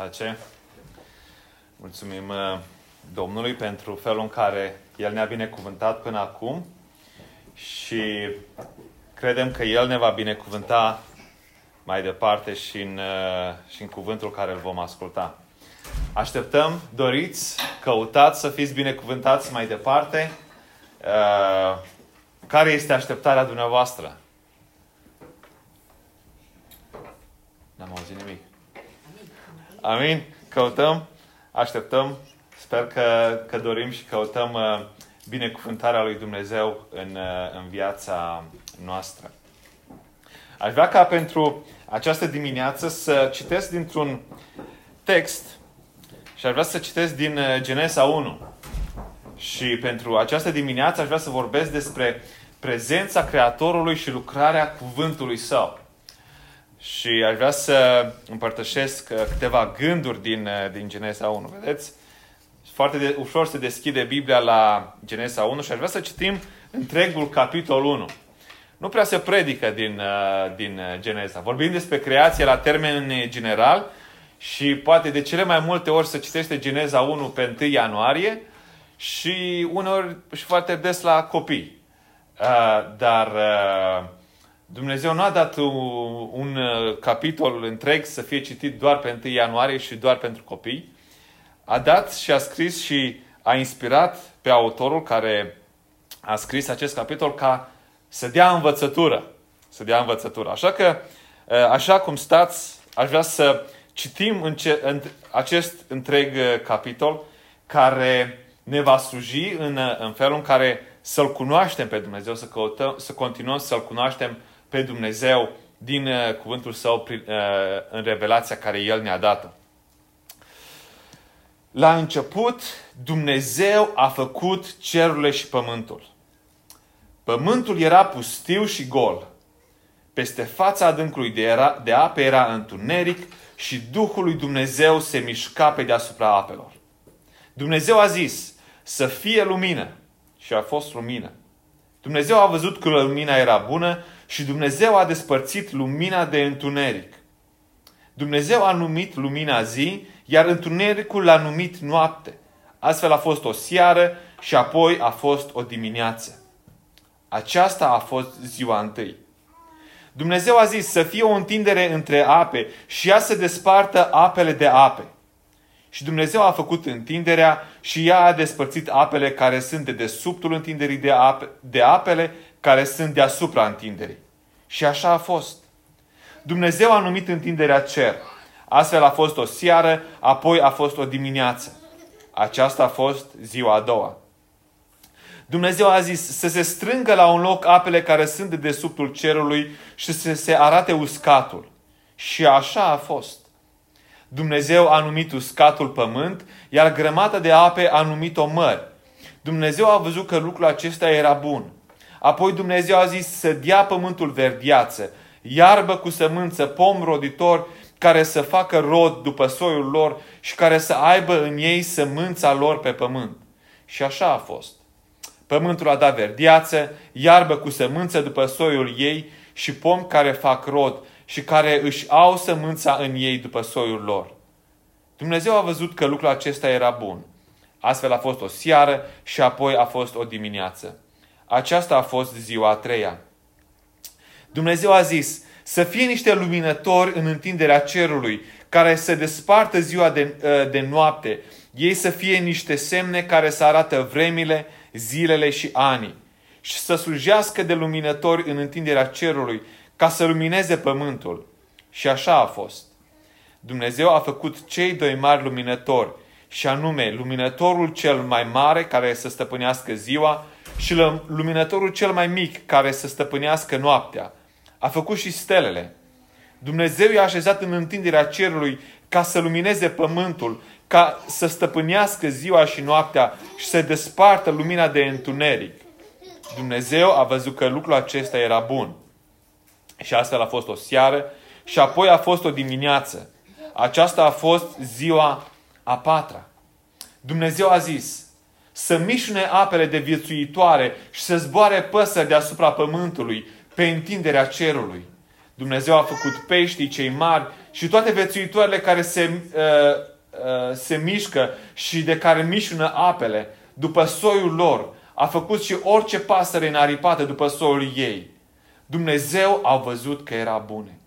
Pace. Mulțumim uh, Domnului pentru felul în care El ne-a binecuvântat până acum și credem că El ne va binecuvânta mai departe și în, uh, și în cuvântul care îl vom asculta. Așteptăm, doriți, căutați să fiți binecuvântați mai departe. Uh, care este așteptarea dumneavoastră? Amin? Căutăm, așteptăm, sper că, că dorim și căutăm uh, binecuvântarea lui Dumnezeu în, uh, în viața noastră. Aș vrea ca pentru această dimineață să citesc dintr-un text și aș vrea să citesc din uh, Genesa 1. Și pentru această dimineață aș vrea să vorbesc despre prezența Creatorului și lucrarea cuvântului Său. Și aș vrea să împărtășesc uh, câteva gânduri din, uh, din Genesa 1. Vedeți? Foarte de, ușor se deschide Biblia la Genesa 1 și aș vrea să citim întregul capitol 1. Nu prea se predică din, uh, din Genesa. Vorbim despre creație la termen general și poate de cele mai multe ori se citește Geneza 1 pe 1 ianuarie și uneori și foarte des la copii. Dar Dumnezeu nu a dat un uh, capitol întreg să fie citit doar pe 1 ianuarie și doar pentru copii. A dat și a scris și a inspirat pe autorul care a scris acest capitol ca să dea învățătură. Să dea învățătură. Așa că, uh, așa cum stați, aș vrea să citim în, ce, în acest întreg uh, capitol care ne va sluji în, în felul în care să-L cunoaștem pe Dumnezeu, să, căutăm, să continuăm să-L cunoaștem pe Dumnezeu din uh, cuvântul său uh, în revelația care El ne-a dat-o. La început, Dumnezeu a făcut cerurile și pământul. Pământul era pustiu și gol. Peste fața adâncului de, era, de apă era întuneric și Duhul lui Dumnezeu se mișca pe deasupra apelor. Dumnezeu a zis să fie lumină și a fost lumină. Dumnezeu a văzut că lumina era bună și Dumnezeu a despărțit lumina de întuneric. Dumnezeu a numit lumina zi, iar întunericul l-a numit noapte. Astfel a fost o seară și apoi a fost o dimineață. Aceasta a fost ziua întâi. Dumnezeu a zis să fie o întindere între ape și ea să despartă apele de ape. Și Dumnezeu a făcut întinderea și ea a despărțit apele care sunt de desubtul întinderii de, ape, de apele care sunt deasupra întinderii. Și așa a fost. Dumnezeu a numit întinderea cer. Astfel a fost o seară, apoi a fost o dimineață. Aceasta a fost ziua a doua. Dumnezeu a zis să se strângă la un loc apele care sunt de desubtul cerului și să se arate uscatul. Și așa a fost. Dumnezeu a numit uscatul pământ, iar grămata de ape a numit-o mări. Dumnezeu a văzut că lucrul acesta era bun. Apoi Dumnezeu a zis să dea pământul verdiață, iarbă cu sămânță, pom roditor, care să facă rod după soiul lor și care să aibă în ei sămânța lor pe pământ. Și așa a fost. Pământul a dat verdiață, iarbă cu sămânță după soiul ei și pom care fac rod și care își au sămânța în ei după soiul lor. Dumnezeu a văzut că lucrul acesta era bun. Astfel a fost o seară și apoi a fost o dimineață. Aceasta a fost ziua a treia. Dumnezeu a zis să fie niște luminători în întinderea cerului, care să despartă ziua de, ă, de noapte. Ei să fie niște semne care să arată vremile, zilele și anii. Și să slujească de luminători în întinderea cerului, ca să lumineze pământul. Și așa a fost. Dumnezeu a făcut cei doi mari luminători, și anume luminătorul cel mai mare care să stăpânească ziua și luminătorul cel mai mic care să stăpânească noaptea. A făcut și stelele. Dumnezeu i-a așezat în întinderea cerului ca să lumineze pământul, ca să stăpânească ziua și noaptea și să despartă lumina de întuneric. Dumnezeu a văzut că lucrul acesta era bun. Și astfel a fost o seară și apoi a fost o dimineață. Aceasta a fost ziua a patra. Dumnezeu a zis, să mișune apele de viețuitoare și să zboare păsări deasupra pământului pe întinderea cerului. Dumnezeu a făcut peștii cei mari și toate vețuitoarele care se, uh, uh, se mișcă și de care mișună apele după soiul lor. A făcut și orice pasăre înaripată după soiul ei. Dumnezeu a văzut că era bune.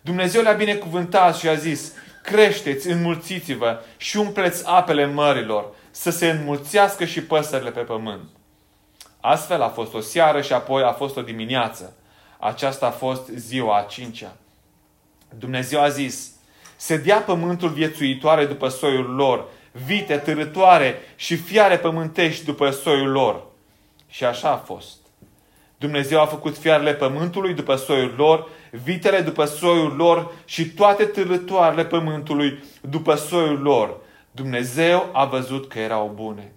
Dumnezeu le-a binecuvântat și a zis, creșteți, înmulțiți-vă și umpleți apele mărilor, să se înmulțească și păsările pe pământ. Astfel a fost o seară și apoi a fost o dimineață. Aceasta a fost ziua a cincea. Dumnezeu a zis, se dea pământul viețuitoare după soiul lor, vite, târătoare și fiare pământești după soiul lor. Și așa a fost. Dumnezeu a făcut fiarele pământului după soiul lor, vitele după soiul lor și toate târătoarele pământului după soiul lor. Dumnezeu a văzut că erau bune.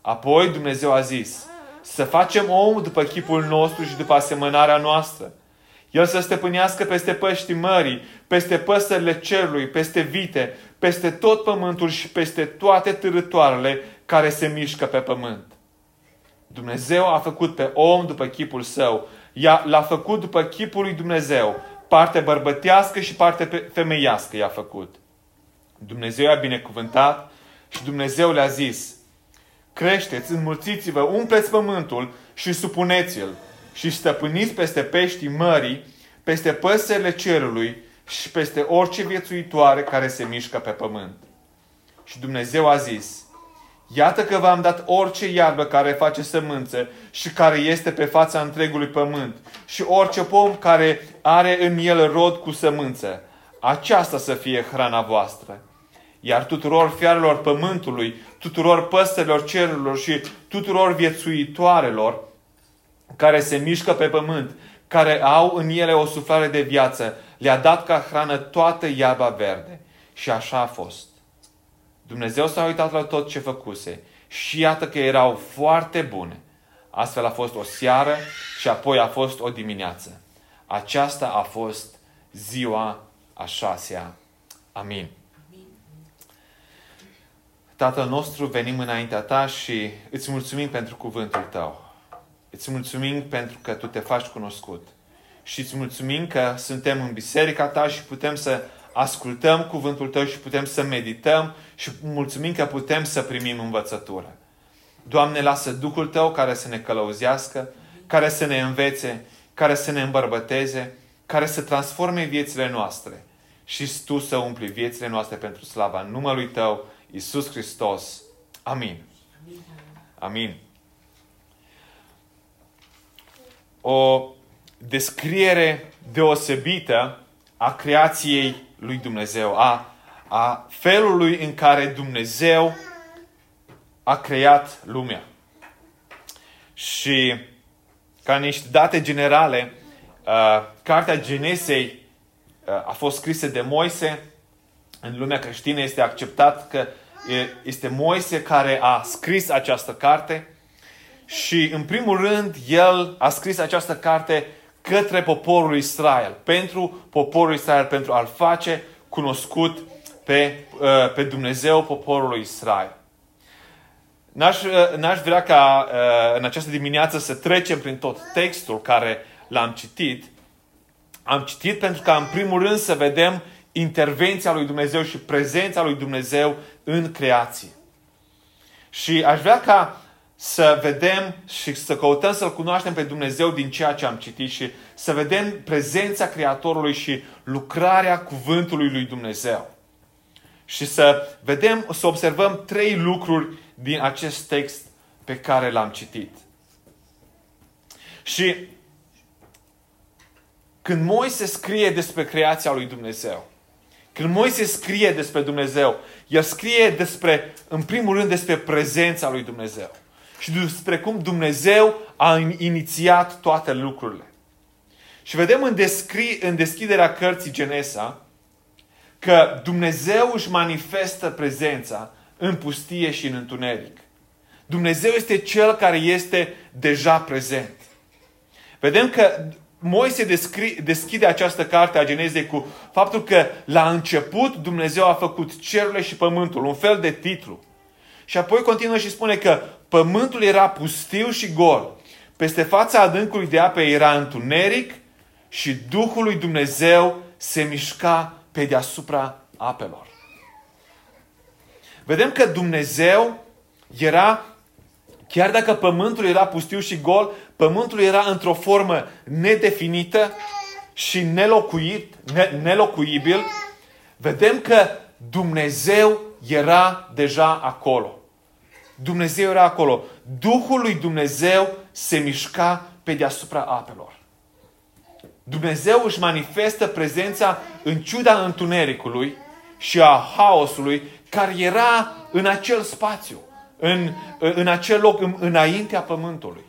Apoi Dumnezeu a zis, să facem om după chipul nostru și după asemănarea noastră. El să stăpânească peste păștii mării, peste păsările cerului, peste vite, peste tot pământul și peste toate târătoarele care se mișcă pe pământ. Dumnezeu a făcut pe om după chipul său. Ea l-a făcut după chipul lui Dumnezeu. Parte bărbătească și parte femeiască i-a făcut. Dumnezeu i-a binecuvântat și Dumnezeu le-a zis, creșteți, înmulțiți-vă, umpleți pământul și supuneți-l și stăpâniți peste peștii mării, peste păsările cerului și peste orice viețuitoare care se mișcă pe pământ. Și Dumnezeu a zis, Iată că v-am dat orice iarbă care face sămânță și care este pe fața întregului pământ și orice pom care are în el rod cu sămânță. Aceasta să fie hrana voastră. Iar tuturor fiarelor pământului, tuturor păsărilor cerurilor și tuturor viețuitoarelor care se mișcă pe pământ, care au în ele o suflare de viață, le-a dat ca hrană toată iarba verde. Și așa a fost. Dumnezeu s-a uitat la tot ce făcuse și iată că erau foarte bune. Astfel a fost o seară și apoi a fost o dimineață. Aceasta a fost ziua a șasea. Amin. Tatăl nostru, venim înaintea Ta și îți mulțumim pentru cuvântul Tău. Îți mulțumim pentru că Tu te faci cunoscut. Și îți mulțumim că suntem în biserica Ta și putem să ascultăm cuvântul Tău și putem să medităm și mulțumim că putem să primim învățătură. Doamne, lasă Duhul Tău care să ne călăuzească, care să ne învețe, care să ne îmbărbăteze, care să transforme viețile noastre și Tu să umpli viețile noastre pentru slava numărului Tău, Iisus Hristos. Amin. Amin. O descriere deosebită a creației lui Dumnezeu, a, a felului în care Dumnezeu a creat lumea. Și ca niște date generale, uh, cartea Genesei uh, a fost scrisă de Moise. În lumea creștină este acceptat că este Moise care a scris această carte și în primul rând el a scris această carte către poporul Israel, pentru poporul Israel, pentru a-l face cunoscut pe, uh, pe Dumnezeu poporului Israel. N-aș, uh, n-aș vrea ca uh, în această dimineață să trecem prin tot textul care l-am citit. Am citit pentru ca în primul rând să vedem intervenția lui Dumnezeu și prezența lui Dumnezeu în creație. Și aș vrea ca să vedem și să căutăm să-L cunoaștem pe Dumnezeu din ceea ce am citit și să vedem prezența Creatorului și lucrarea Cuvântului lui Dumnezeu. Și să vedem, să observăm trei lucruri din acest text pe care l-am citit. Și când Moise scrie despre creația lui Dumnezeu, când Moise scrie despre Dumnezeu, el scrie despre, în primul rând, despre prezența lui Dumnezeu și despre cum Dumnezeu a inițiat toate lucrurile. Și vedem în, descri, în deschiderea cărții Genesa că Dumnezeu își manifestă prezența în pustie și în întuneric. Dumnezeu este Cel care este deja prezent. Vedem că Moise descri, deschide această carte a Genezei cu faptul că la început Dumnezeu a făcut cerurile și pământul, un fel de titlu. Și apoi continuă și spune că pământul era pustiu și gol. Peste fața adâncului de ape era întuneric și Duhul lui Dumnezeu se mișca pe deasupra apelor. Vedem că Dumnezeu era, chiar dacă pământul era pustiu și gol, pământul era într-o formă nedefinită și nelocuit, ne, nelocuibil, vedem că Dumnezeu era deja acolo. Dumnezeu era acolo. Duhul lui Dumnezeu se mișca pe deasupra apelor. Dumnezeu își manifestă prezența în ciuda întunericului și a haosului care era în acel spațiu, în, în acel loc, în, înaintea pământului.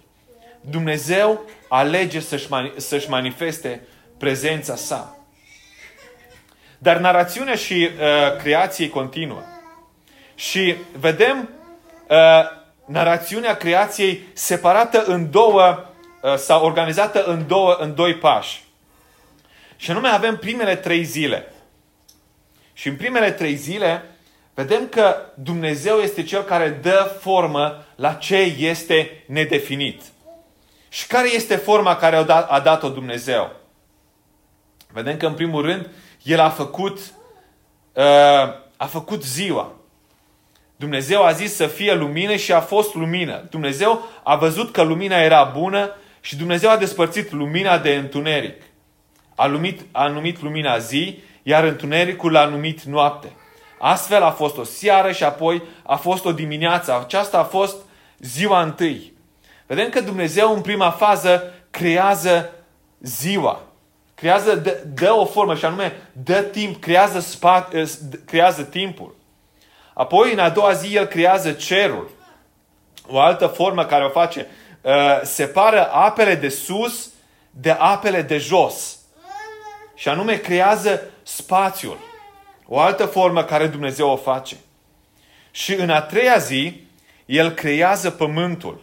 Dumnezeu alege să-și, să-și manifeste prezența sa. Dar narațiunea și uh, creației continuă. Și vedem uh, narațiunea creației separată în două, uh, sau organizată în, două, în doi pași. Și anume avem primele trei zile. Și în primele trei zile vedem că Dumnezeu este Cel care dă formă la ce este nedefinit. Și care este forma care a dat-o Dumnezeu? Vedem că în primul rând El a făcut, uh, a făcut ziua. Dumnezeu a zis să fie lumină și a fost lumină. Dumnezeu a văzut că lumina era bună și Dumnezeu a despărțit lumina de întuneric. A numit, a numit lumina zi, iar întunericul l-a numit noapte. Astfel a fost o seară și apoi a fost o dimineață. Aceasta a fost ziua întâi. Vedem că Dumnezeu în prima fază creează ziua. Creează, dă, dă o formă și anume dă timp, creează, spa, creează timpul. Apoi în a doua zi El creează cerul. O altă formă care o face, uh, separă apele de sus de apele de jos. Și anume creează spațiul. O altă formă care Dumnezeu o face. Și în a treia zi, El creează pământul.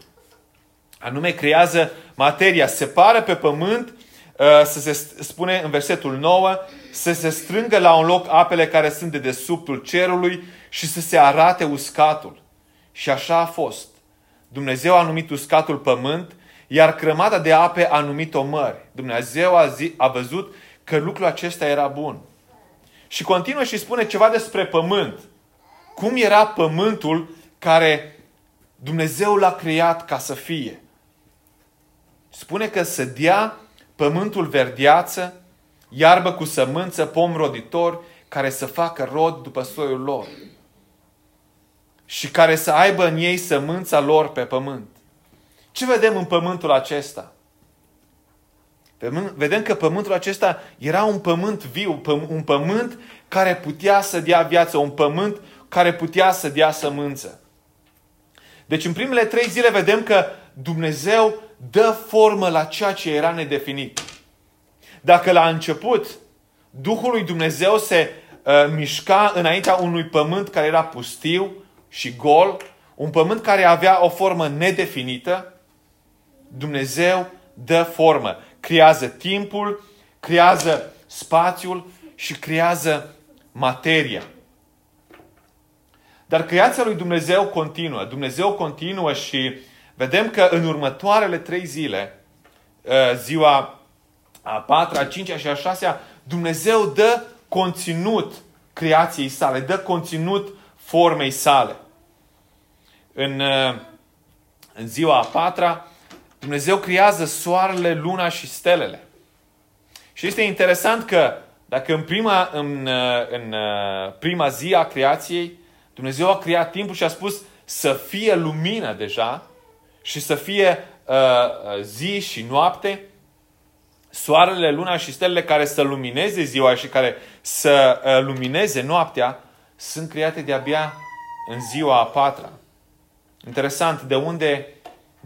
Anume creează materia. Separă pe pământ, uh, să se spune în versetul 9, să se strângă la un loc apele care sunt de desubtul cerului și să se arate uscatul. Și așa a fost. Dumnezeu a numit uscatul pământ, iar crămata de ape a numit-o mări. Dumnezeu a, zi, a văzut că lucrul acesta era bun. Și continuă și spune ceva despre pământ. Cum era pământul care Dumnezeu l-a creat ca să fie. Spune că să dea pământul verdeață, iarbă cu sămânță, pom roditor, care să facă rod după soiul lor. Și care să aibă în ei sămânța lor pe pământ. Ce vedem în pământul acesta? Vedem că pământul acesta era un pământ viu, un pământ care putea să dea viață, un pământ care putea să dea sămânță. Deci în primele trei zile vedem că Dumnezeu dă formă la ceea ce era nedefinit. Dacă la început Duhul lui Dumnezeu se uh, mișca înaintea unui pământ care era pustiu și gol, un pământ care avea o formă nedefinită, Dumnezeu dă formă creează timpul, creează spațiul și creează materia. Dar creația lui Dumnezeu continuă. Dumnezeu continuă și vedem că în următoarele trei zile, uh, ziua a patra, a cincea și a șasea, Dumnezeu dă conținut creației sale, dă conținut formei sale. În, uh, în ziua a patra, Dumnezeu creează soarele, luna și stelele. Și este interesant că dacă în prima, în, în prima zi a creației, Dumnezeu a creat timpul și a spus să fie lumină deja și să fie uh, zi și noapte, soarele, luna și stelele care să lumineze ziua și care să uh, lumineze noaptea, sunt create de-abia în ziua a patra. Interesant, de unde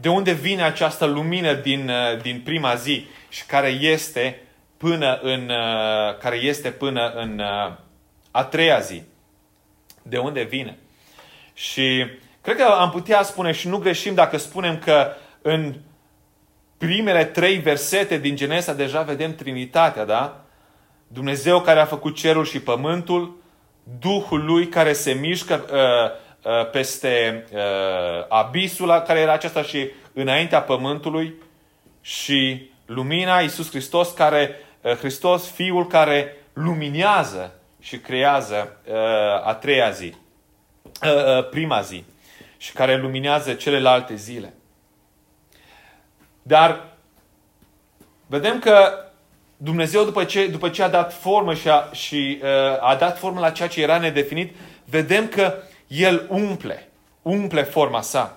de unde vine această lumină din, uh, din prima zi și care este până în, uh, care este până în uh, a treia zi. De unde vine? Și cred că am putea spune și nu greșim dacă spunem că în primele trei versete din Genesa deja vedem Trinitatea, da? Dumnezeu care a făcut cerul și pământul, Duhul lui care se mișcă uh, Uh, peste uh, abisul care era acesta și înaintea pământului și lumina Iisus Hristos care uh, Hristos, Fiul care luminează și creează uh, a treia zi, uh, uh, prima zi și care luminează celelalte zile. Dar vedem că Dumnezeu, după ce, după ce a dat formă și, a, și uh, a dat formă la ceea ce era nedefinit, vedem că El umple, umple forma sa.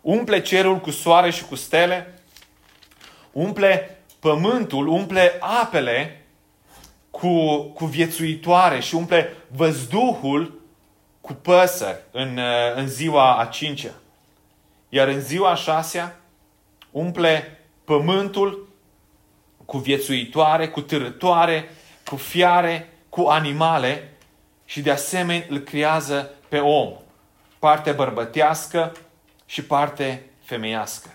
Umple cerul cu soare și cu stele, umple pământul, umple apele cu, cu viețuitoare și umple văzduhul cu păsări în, uh, în ziua a cincea. Iar în ziua a șasea umple pământul cu viețuitoare, cu târătoare, cu fiare, cu animale și de asemenea îl creează pe om. Parte bărbătească și parte femeiască.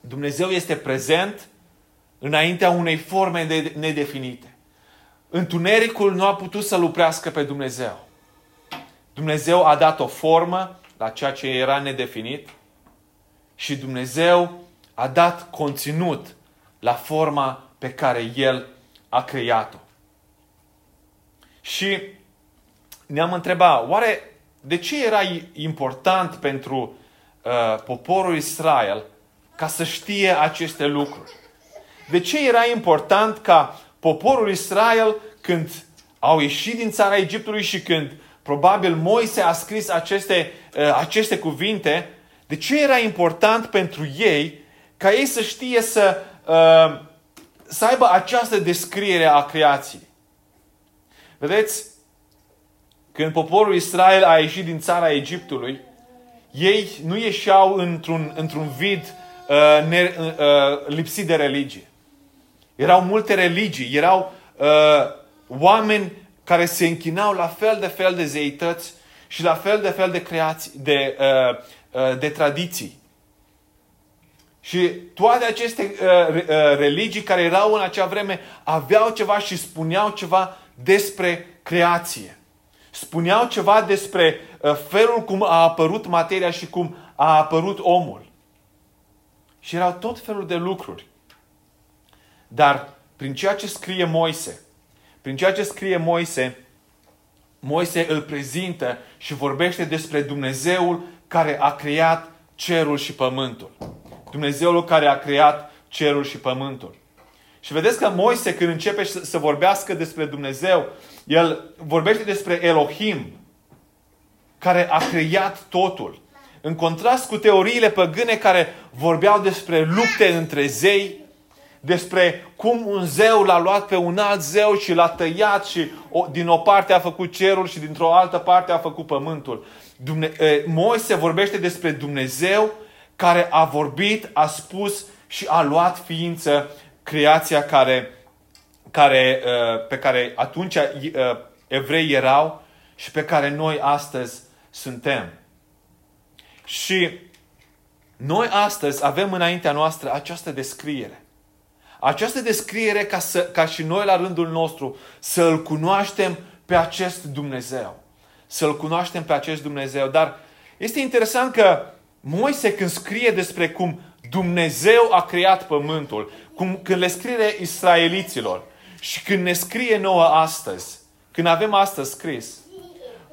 Dumnezeu este prezent înaintea unei forme nedefinite. Întunericul nu a putut să luprească pe Dumnezeu. Dumnezeu a dat o formă la ceea ce era nedefinit și Dumnezeu a dat conținut la forma pe care El a creat-o. Și ne-am întrebat, oare de ce era important pentru uh, poporul Israel ca să știe aceste lucruri? De ce era important ca poporul Israel, când au ieșit din țara Egiptului și când probabil Moise a scris aceste, uh, aceste cuvinte, de ce era important pentru ei ca ei să știe să Uh, să aibă această descriere a creației. Vedeți, când poporul Israel a ieșit din țara Egiptului, ei nu ieșeau într-un, într-un vid uh, ne, uh, lipsit de religie. Erau multe religii, erau uh, oameni care se închinau la fel de fel de zeități și la fel de fel de creații, de, uh, uh, de tradiții. Și toate aceste uh, uh, religii care erau în acea vreme aveau ceva și spuneau ceva despre creație. Spuneau ceva despre uh, felul cum a apărut materia și cum a apărut omul. Și erau tot felul de lucruri. Dar prin ceea ce scrie Moise, prin ceea ce scrie Moise, Moise îl prezintă și vorbește despre Dumnezeul care a creat cerul și pământul. Dumnezeul care a creat cerul și pământul. Și vedeți că Moise, când începe să vorbească despre Dumnezeu, el vorbește despre Elohim, care a creat totul. În contrast cu teoriile păgâne care vorbeau despre lupte între zei, despre cum un zeu l-a luat pe un alt zeu și l-a tăiat și din o parte a făcut cerul și dintr-o altă parte a făcut pământul. Dumne- Moise vorbește despre Dumnezeu care a vorbit, a spus și a luat ființă creația care, care, uh, pe care atunci uh, evrei erau și pe care noi astăzi suntem. Și noi astăzi avem înaintea noastră această descriere. Această descriere ca, să, ca și noi la rândul nostru să-L cunoaștem pe acest Dumnezeu. Să-L cunoaștem pe acest Dumnezeu. Dar este interesant că Moise când scrie despre cum Dumnezeu a creat pământul, cum, când le scrie israeliților și când ne scrie nouă astăzi, când avem astăzi scris,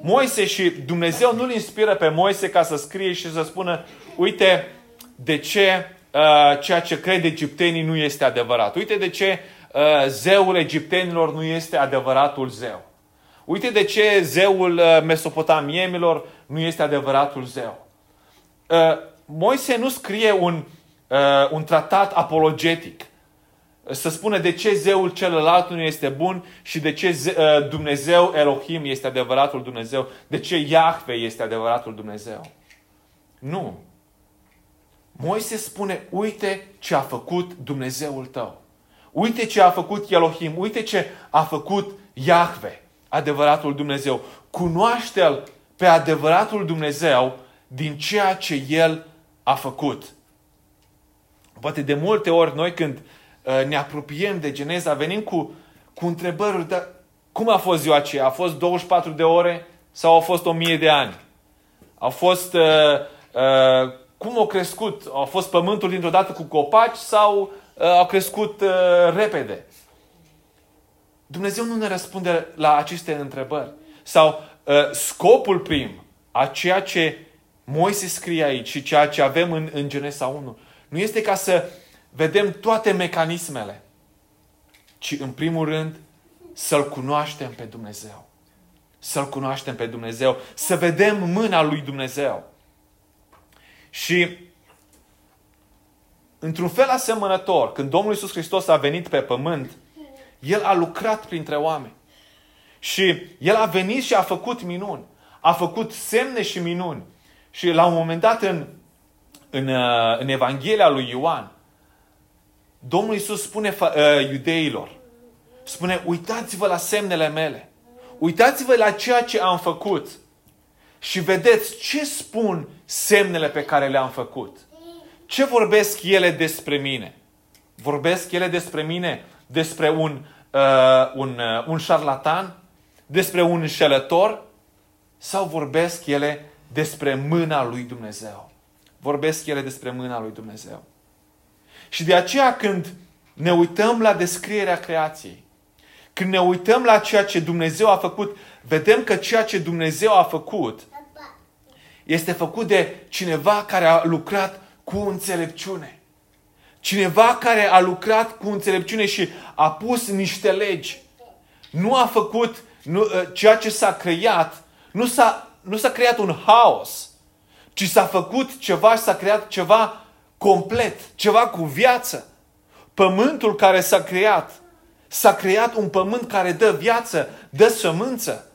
Moise și Dumnezeu nu-l inspiră pe Moise ca să scrie și să spună, uite de ce uh, ceea ce cred egiptenii nu este adevărat. Uite de ce uh, zeul egiptenilor nu este adevăratul zeu. Uite de ce zeul uh, mesopotamiemilor nu este adevăratul zeu. Uh, Moise nu scrie un, uh, un tratat apologetic. Să spune de ce zeul celălalt nu este bun și de ce ze, uh, Dumnezeu Elohim este adevăratul Dumnezeu. De ce Iahve este adevăratul Dumnezeu. Nu. Moise spune, uite ce a făcut Dumnezeul tău. Uite ce a făcut Elohim. Uite ce a făcut Iahve, adevăratul Dumnezeu. Cunoaște-L pe adevăratul Dumnezeu din ceea ce El a făcut. Poate de multe ori noi când uh, ne apropiem de Geneza venim cu, cu întrebări, dar cum a fost ziua aceea? A fost 24 de ore sau au fost 1000 de ani? Au fost, uh, uh, cum au crescut? Au fost pământul dintr-o dată cu copaci sau uh, au crescut uh, repede? Dumnezeu nu ne răspunde la aceste întrebări. Sau uh, scopul prim a ceea ce Moise scrie aici și ceea ce avem în, în Genesa 1 nu este ca să vedem toate mecanismele, ci în primul rând să-L cunoaștem pe Dumnezeu. Să-L cunoaștem pe Dumnezeu, să vedem mâna lui Dumnezeu. Și într-un fel asemănător, când Domnul Iisus Hristos a venit pe pământ, El a lucrat printre oameni. Și El a venit și a făcut minuni. A făcut semne și minuni. Și la un moment dat în, în, uh, în Evanghelia lui Ioan, Domnul Iisus spune uh, iudeilor, spune, uitați-vă la semnele mele. Uitați-vă la ceea ce am făcut. Și vedeți ce spun semnele pe care le-am făcut. Ce vorbesc ele despre mine? Vorbesc ele despre mine despre un, uh, un, uh, un șarlatan? Despre un înșelător? Sau vorbesc ele despre mâna lui Dumnezeu? Vorbesc ele despre mâna lui Dumnezeu. Și de aceea când ne uităm la descrierea creației, când ne uităm la ceea ce Dumnezeu a făcut, vedem că ceea ce Dumnezeu a făcut este făcut de cineva care a lucrat cu înțelepciune. Cineva care a lucrat cu înțelepciune și a pus niște legi. Nu a făcut nu, ă, ceea ce s-a creat, nu s-a, nu s-a creat un haos, ci s-a făcut ceva și s-a creat ceva complet, ceva cu viață. Pământul care s-a creat, s-a creat un pământ care dă viață, dă sămânță.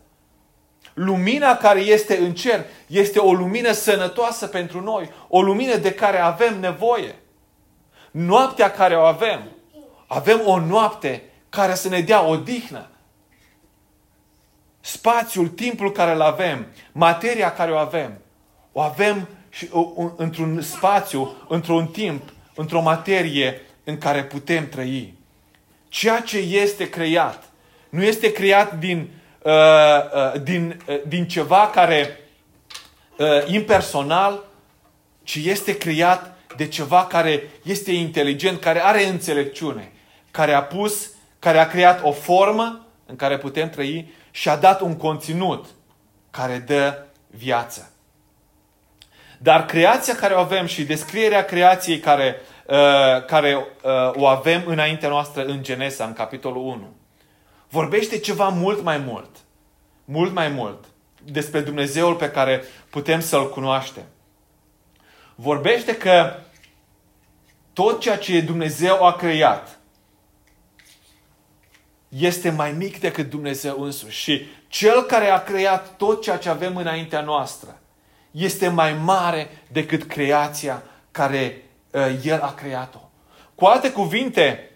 Lumina care este în cer este o lumină sănătoasă pentru noi, o lumină de care avem nevoie. Noaptea care o avem, avem o noapte care să ne dea odihnă. Spațiul, timpul care îl avem, materia care o avem, o avem și, într-un spațiu, într-un timp, într-o materie în care putem trăi. Ceea ce este creat nu este creat din, uh, uh, din, uh, din ceva care uh, impersonal, ci este creat de ceva care este inteligent, care are înțelepciune, care a pus, care a creat o formă în care putem trăi și a dat un conținut care dă viață. Dar creația care o avem și descrierea creației care, uh, care uh, o avem înaintea noastră în Genesa, în capitolul 1, vorbește ceva mult mai mult. Mult mai mult despre Dumnezeul pe care putem să-L cunoaștem. Vorbește că tot ceea ce Dumnezeu a creat este mai mic decât Dumnezeu însuși. Și Cel care a creat tot ceea ce avem înaintea noastră este mai mare decât creația care uh, El a creat-o. Cu alte cuvinte,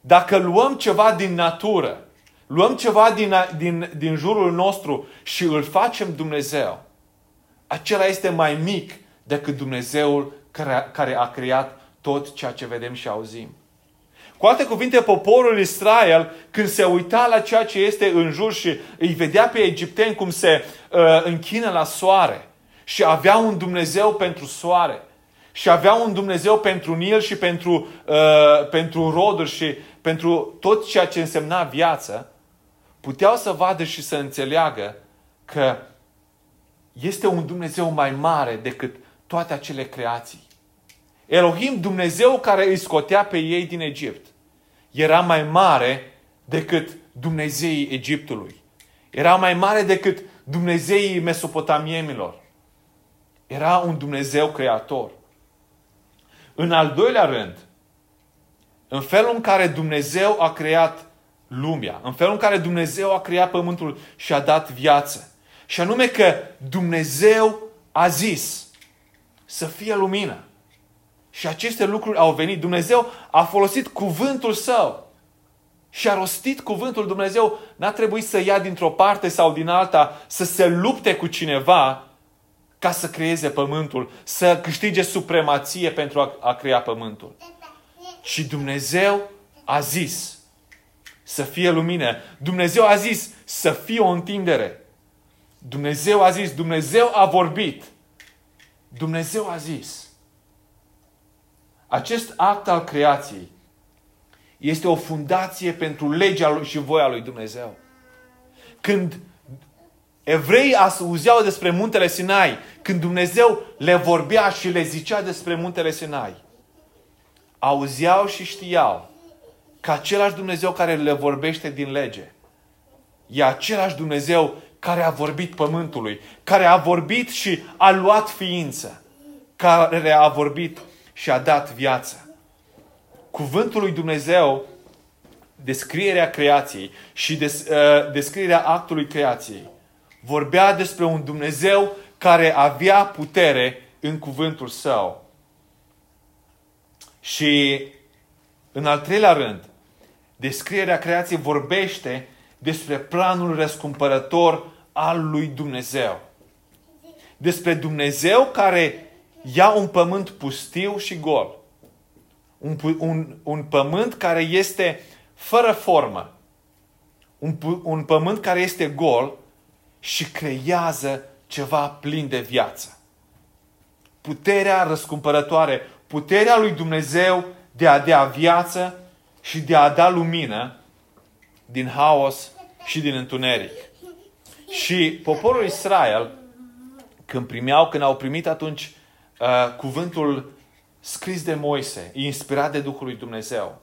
dacă luăm ceva din natură, luăm ceva din, din, din jurul nostru și îl facem Dumnezeu, acela este mai mic decât Dumnezeul care, care a creat tot ceea ce vedem și auzim. Cu alte cuvinte, poporul Israel, când se uita la ceea ce este în jur și îi vedea pe egipteni cum se uh, închină la soare, și avea un Dumnezeu pentru soare. Și avea un Dumnezeu pentru Nil și pentru, uh, pentru roduri și pentru tot ceea ce însemna viață, puteau să vadă și să înțeleagă că este un Dumnezeu mai mare decât toate acele creații. Elohim, Dumnezeu care îi scotea pe ei din Egipt, era mai mare decât Dumnezeii Egiptului. Era mai mare decât Dumnezeii Mesopotamiemilor. Era un Dumnezeu creator. În al doilea rând, în felul în care Dumnezeu a creat lumea, în felul în care Dumnezeu a creat pământul și a dat viață. Și anume că Dumnezeu a zis să fie lumină. Și aceste lucruri au venit. Dumnezeu a folosit cuvântul său și a rostit cuvântul Dumnezeu. N-a trebuit să ia dintr-o parte sau din alta, să se lupte cu cineva, ca să creeze pământul, să câștige supremație pentru a, a crea pământul. Și Dumnezeu a zis să fie lumină. Dumnezeu a zis să fie o întindere. Dumnezeu a zis, Dumnezeu a vorbit. Dumnezeu a zis. Acest act al creației este o fundație pentru legea lui și voia lui Dumnezeu. Când evreii auzeau despre muntele Sinai, când Dumnezeu le vorbea și le zicea despre muntele Sinai, auzeau și știau că același Dumnezeu care le vorbește din lege, e același Dumnezeu care a vorbit pământului, care a vorbit și a luat ființă, care a vorbit și a dat viață. Cuvântul lui Dumnezeu, descrierea creației și des, uh, descrierea actului creației, vorbea despre un Dumnezeu care avea putere în cuvântul său. Și în al treilea rând, descrierea creației vorbește despre planul răscumpărător al lui Dumnezeu. Despre Dumnezeu care ia un pământ pustiu și gol. Un, un, un pământ care este fără formă. Un, un pământ care este gol și creează ceva plin de viață. Puterea răscumpărătoare, puterea lui Dumnezeu de a dea viață și de a da lumină din haos și din întuneric. Și poporul Israel, când primeau, când au primit atunci uh, cuvântul scris de Moise, inspirat de Duhul lui Dumnezeu,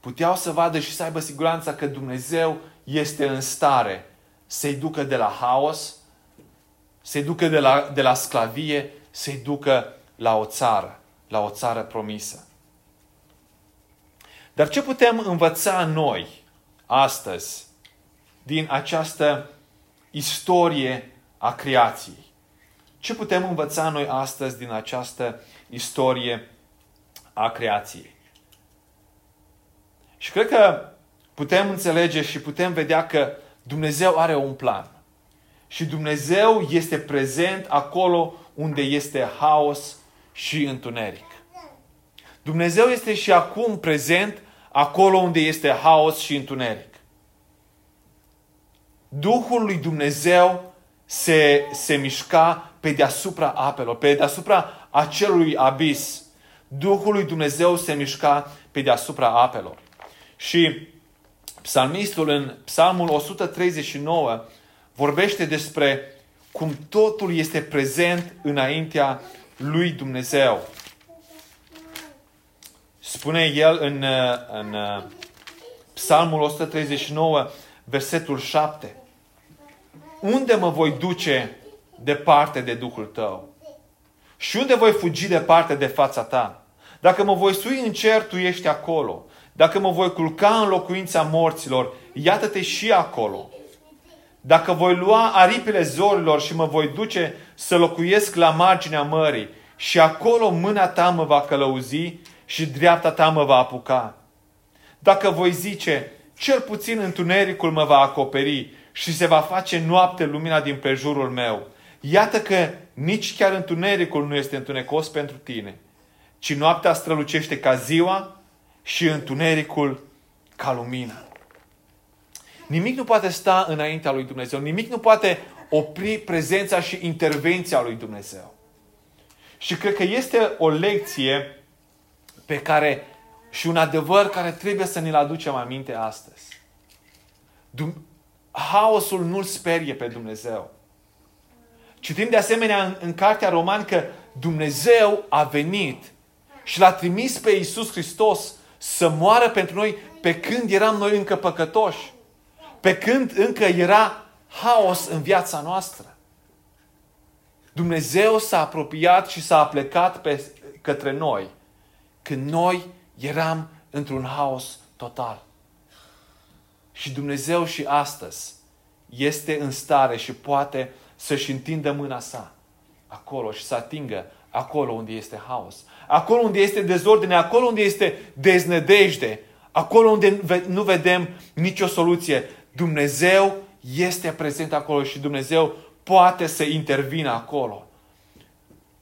puteau să vadă și să aibă siguranța că Dumnezeu este în stare să-i ducă de la haos, să-i ducă de la, de la sclavie, să-i ducă la o țară, la o țară promisă. Dar ce putem învăța noi astăzi din această istorie a creației? Ce putem învăța noi astăzi din această istorie a creației? Și cred că putem înțelege și putem vedea că Dumnezeu are un plan. Și Dumnezeu este prezent acolo unde este haos și întuneric. Dumnezeu este și acum prezent acolo unde este haos și întuneric. Duhul lui Dumnezeu se, se mișca pe deasupra apelor, pe deasupra acelui abis. Duhul lui Dumnezeu se mișca pe deasupra apelor. Și psalmistul în psalmul 139 vorbește despre cum totul este prezent înaintea lui Dumnezeu. Spune el în, în psalmul 139, versetul 7. Unde mă voi duce departe de Duhul tău? Și unde voi fugi departe de fața ta? Dacă mă voi sui în cer, tu ești acolo. Dacă mă voi culca în locuința morților, iată-te și acolo. Dacă voi lua aripile zorilor și mă voi duce să locuiesc la marginea mării, și acolo mâna ta mă va călăuzi și dreapta ta mă va apuca. Dacă voi zice, cel puțin întunericul mă va acoperi și se va face noapte lumina din prejurul meu. Iată că nici chiar întunericul nu este întunecos pentru tine, ci noaptea strălucește ca ziua și întunericul ca lumina. Nimic nu poate sta înaintea lui Dumnezeu, nimic nu poate opri prezența și intervenția lui Dumnezeu. Și cred că este o lecție pe care și un adevăr care trebuie să ne-l aducem aminte astăzi. Haosul nu-l sperie pe Dumnezeu. Citim de asemenea în, în cartea Roman că Dumnezeu a venit și l-a trimis pe Iisus Hristos să moară pentru noi pe când eram noi încă păcătoși. Pe când încă era haos în viața noastră. Dumnezeu s-a apropiat și s-a plecat pe, către noi când noi eram într-un haos total. Și Dumnezeu și astăzi este în stare și poate să-și întindă mâna sa acolo și să atingă acolo unde este haos. Acolo unde este dezordine, acolo unde este deznădejde, acolo unde nu vedem nicio soluție. Dumnezeu este prezent acolo și Dumnezeu poate să intervină acolo.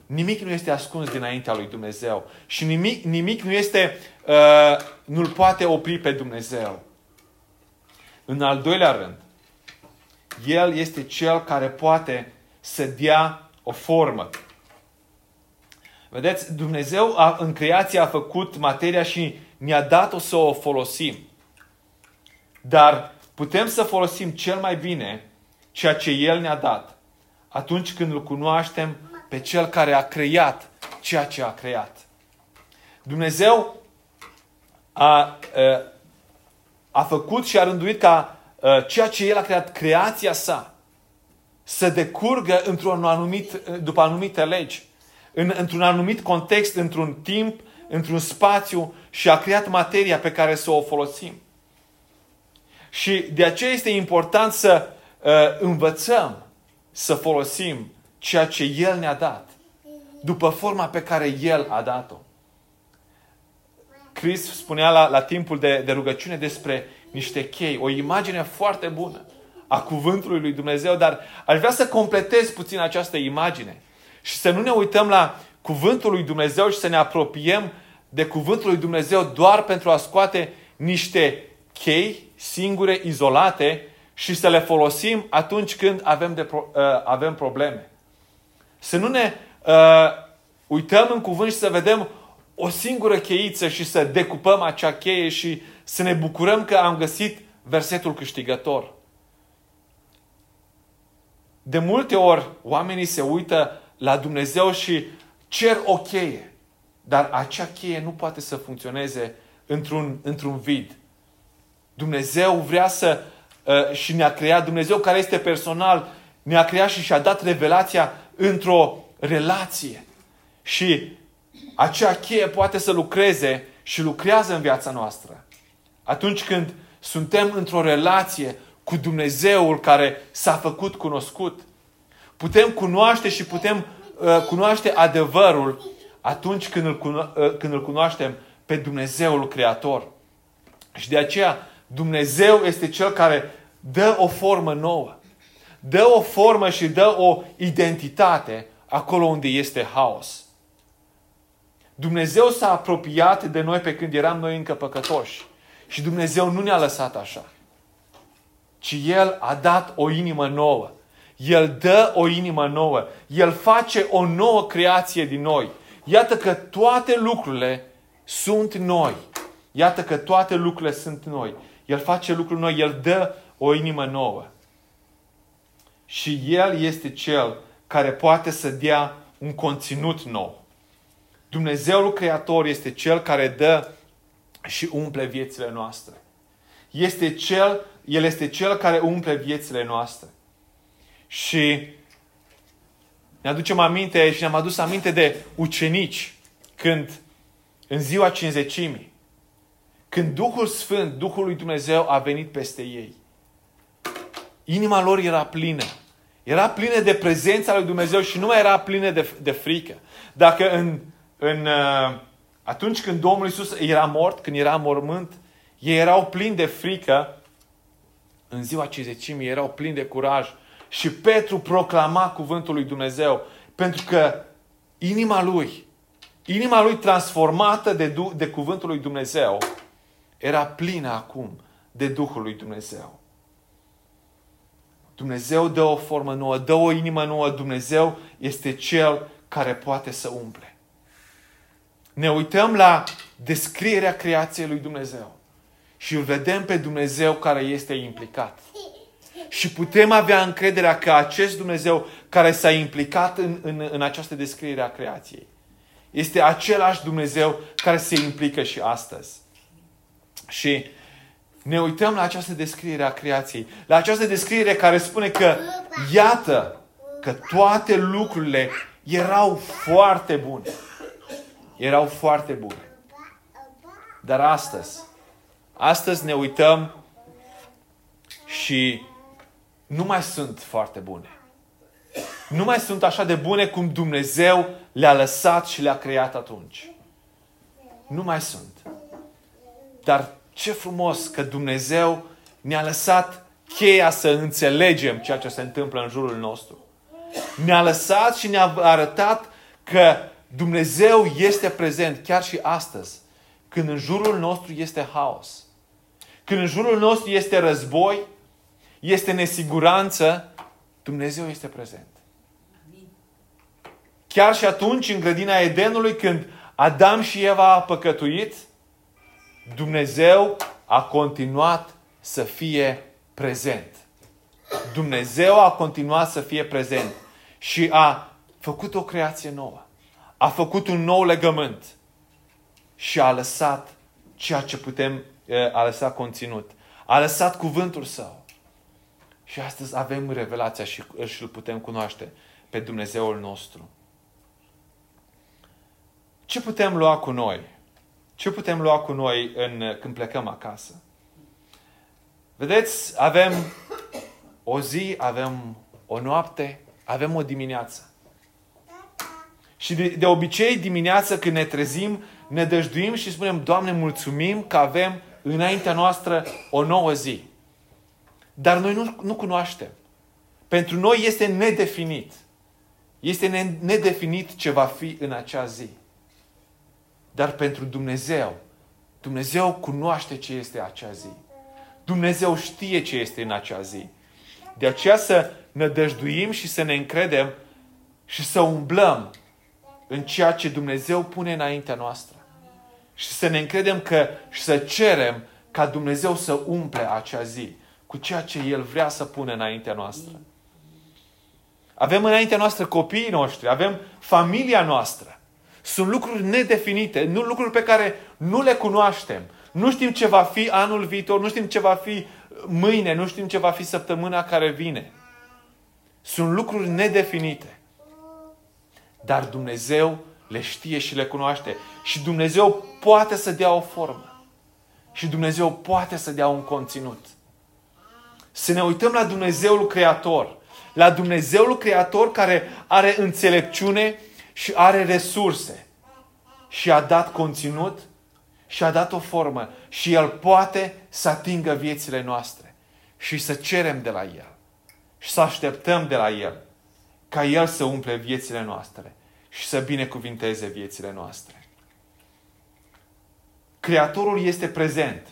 Nimic nu este ascuns dinaintea lui Dumnezeu. Și nimic, nimic nu este, uh, nu-l poate opri pe Dumnezeu. În al doilea rând, El este Cel care poate să dea o formă. Vedeți, Dumnezeu a, în creație a făcut materia și ne-a dat-o să o folosim. Dar putem să folosim cel mai bine ceea ce El ne-a dat atunci când îl cunoaștem pe Cel care a creat ceea ce a creat. Dumnezeu a, a făcut și a rânduit ca ceea ce El a creat, creația sa, să decurgă într-un anumit, după anumite legi, în, într-un anumit context, într-un timp, într-un spațiu și a creat materia pe care să o folosim. Și de aceea este important să uh, învățăm să folosim ceea ce El ne-a dat, după forma pe care El a dat-o. Chris spunea la, la timpul de, de rugăciune despre niște chei, o imagine foarte bună a cuvântului lui Dumnezeu, dar aș vrea să completez puțin această imagine și să nu ne uităm la cuvântul lui Dumnezeu și să ne apropiem de cuvântul lui Dumnezeu doar pentru a scoate niște chei singure, izolate și să le folosim atunci când avem, de, uh, avem probleme. Să nu ne uh, uităm în cuvânt și să vedem o singură cheiță și să decupăm acea cheie și să ne bucurăm că am găsit versetul câștigător. De multe ori oamenii se uită la Dumnezeu și cer o cheie. Dar acea cheie nu poate să funcționeze într-un, într-un vid. Dumnezeu vrea să uh, și ne-a creat, Dumnezeu care este personal, ne-a creat și și-a dat revelația într-o relație. Și acea cheie poate să lucreze și lucrează în viața noastră. Atunci când suntem într-o relație cu Dumnezeul care s-a făcut cunoscut, putem cunoaște și putem uh, cunoaște adevărul atunci când îl, cuno- uh, când îl cunoaștem pe Dumnezeul Creator. Și de aceea Dumnezeu este Cel care dă o formă nouă. Dă o formă și dă o identitate acolo unde este haos. Dumnezeu s-a apropiat de noi pe când eram noi încă păcătoși. Și Dumnezeu nu ne-a lăsat așa. Ci El a dat o inimă nouă. El dă o inimă nouă. El face o nouă creație din noi. Iată că toate lucrurile sunt noi. Iată că toate lucrurile sunt noi. El face lucruri noi. El dă o inimă nouă. Și El este Cel care poate să dea un conținut nou. Dumnezeul Creator este Cel care dă și umple viețile noastre. Este Cel, El este Cel care umple viețile noastre. Și ne aducem aminte și ne-am adus aminte de ucenici când în ziua cinzecimii, când Duhul Sfânt, Duhul lui Dumnezeu a venit peste ei. Inima lor era plină. Era plină de prezența lui Dumnezeu și nu mai era plină de, de frică. Dacă în, în, uh, atunci când Domnul Isus era mort, când era mormânt, ei erau plini de frică, în ziua cinzecimii erau plini de curaj și Petru proclama cuvântul lui Dumnezeu. Pentru că inima lui, inima lui transformată de, de cuvântul lui Dumnezeu, era plină acum de Duhul lui Dumnezeu. Dumnezeu dă o formă nouă, dă o inimă nouă. Dumnezeu este Cel care poate să umple. Ne uităm la descrierea creației lui Dumnezeu și îl vedem pe Dumnezeu care este implicat. Și putem avea încrederea că acest Dumnezeu care s-a implicat în, în, în această descriere a creației este același Dumnezeu care se implică și astăzi. Și ne uităm la această descriere a creației, la această descriere care spune că iată că toate lucrurile erau foarte bune. Erau foarte bune. Dar astăzi, astăzi ne uităm și nu mai sunt foarte bune. Nu mai sunt așa de bune cum Dumnezeu le-a lăsat și le-a creat atunci. Nu mai sunt. Dar ce frumos că Dumnezeu ne-a lăsat cheia să înțelegem ceea ce se întâmplă în jurul nostru. Ne-a lăsat și ne-a arătat că Dumnezeu este prezent chiar și astăzi, când în jurul nostru este haos. Când în jurul nostru este război, este nesiguranță, Dumnezeu este prezent. Chiar și atunci, în grădina Edenului, când Adam și Eva a păcătuit, Dumnezeu a continuat să fie prezent. Dumnezeu a continuat să fie prezent și a făcut o creație nouă. A făcut un nou legământ și a lăsat ceea ce putem, a lăsat conținut. A lăsat cuvântul său. Și astăzi avem revelația și, și îl putem cunoaște pe Dumnezeul nostru. Ce putem lua cu noi? Ce putem lua cu noi în, când plecăm acasă? Vedeți, avem o zi, avem o noapte, avem o dimineață. Și de, de obicei dimineața când ne trezim, ne dăjduim și spunem, Doamne, mulțumim că avem înaintea noastră o nouă zi. Dar noi nu, nu cunoaștem. Pentru noi este nedefinit. Este nedefinit ce va fi în acea zi. Dar pentru Dumnezeu, Dumnezeu cunoaște ce este acea zi. Dumnezeu știe ce este în acea zi. De aceea să ne dăjduim și să ne încredem și să umblăm în ceea ce Dumnezeu pune înaintea noastră. Și să ne încredem că și să cerem ca Dumnezeu să umple acea zi cu ceea ce El vrea să pună înaintea noastră. Avem înaintea noastră copiii noștri, avem familia noastră. Sunt lucruri nedefinite, nu lucruri pe care nu le cunoaștem. Nu știm ce va fi anul viitor, nu știm ce va fi mâine, nu știm ce va fi săptămâna care vine. Sunt lucruri nedefinite. Dar Dumnezeu le știe și le cunoaște. Și Dumnezeu poate să dea o formă. Și Dumnezeu poate să dea un conținut. Să ne uităm la Dumnezeul Creator. La Dumnezeul Creator care are înțelepciune și are resurse. Și a dat conținut și a dat o formă. Și El poate să atingă viețile noastre. Și să cerem de la El. Și să așteptăm de la El. Ca El să umple viețile noastre. Și să binecuvinteze viețile noastre. Creatorul este prezent.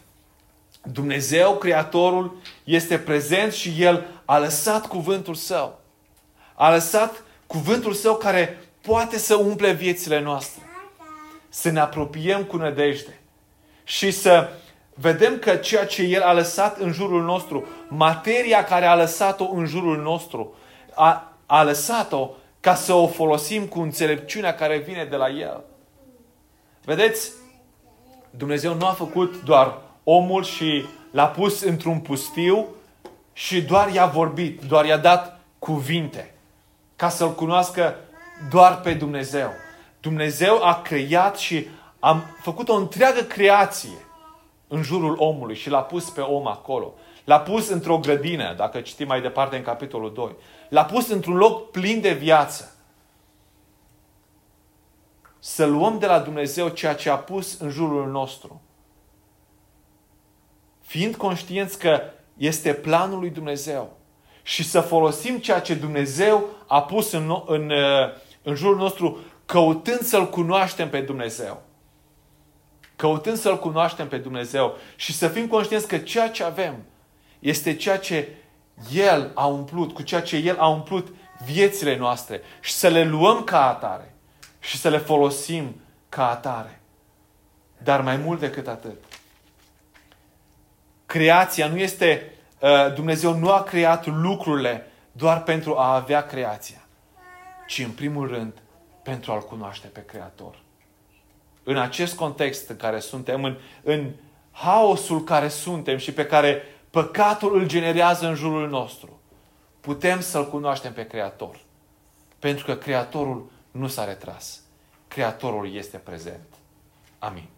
Dumnezeu, Creatorul, este prezent și El a lăsat cuvântul Său. A lăsat cuvântul Său care poate să umple viețile noastre. Să ne apropiem cu nădejde. Și să vedem că ceea ce El a lăsat în jurul nostru, materia care a lăsat-o în jurul nostru, a, a lăsat-o ca să o folosim cu înțelepciunea care vine de la El. Vedeți, Dumnezeu nu a făcut doar omul și l-a pus într-un pustiu și doar i-a vorbit, doar i-a dat cuvinte ca să-L cunoască doar pe Dumnezeu. Dumnezeu a creat și a făcut o întreagă creație în jurul omului și l-a pus pe om acolo. L-a pus într-o grădină, dacă citim mai departe în capitolul 2. L-a pus într-un loc plin de viață. Să luăm de la Dumnezeu ceea ce a pus în jurul nostru fiind conștienți că este planul lui Dumnezeu și să folosim ceea ce Dumnezeu a pus în, în, în jurul nostru, căutând să-L cunoaștem pe Dumnezeu. Căutând să-L cunoaștem pe Dumnezeu și să fim conștienți că ceea ce avem este ceea ce El a umplut, cu ceea ce El a umplut viețile noastre și să le luăm ca atare și să le folosim ca atare. Dar mai mult decât atât, creația nu este, uh, Dumnezeu nu a creat lucrurile doar pentru a avea creația, ci în primul rând pentru a-L cunoaște pe Creator. În acest context în care suntem, în, în haosul care suntem și pe care păcatul îl generează în jurul nostru, putem să-L cunoaștem pe Creator. Pentru că Creatorul nu s-a retras. Creatorul este prezent. Amin. Amin.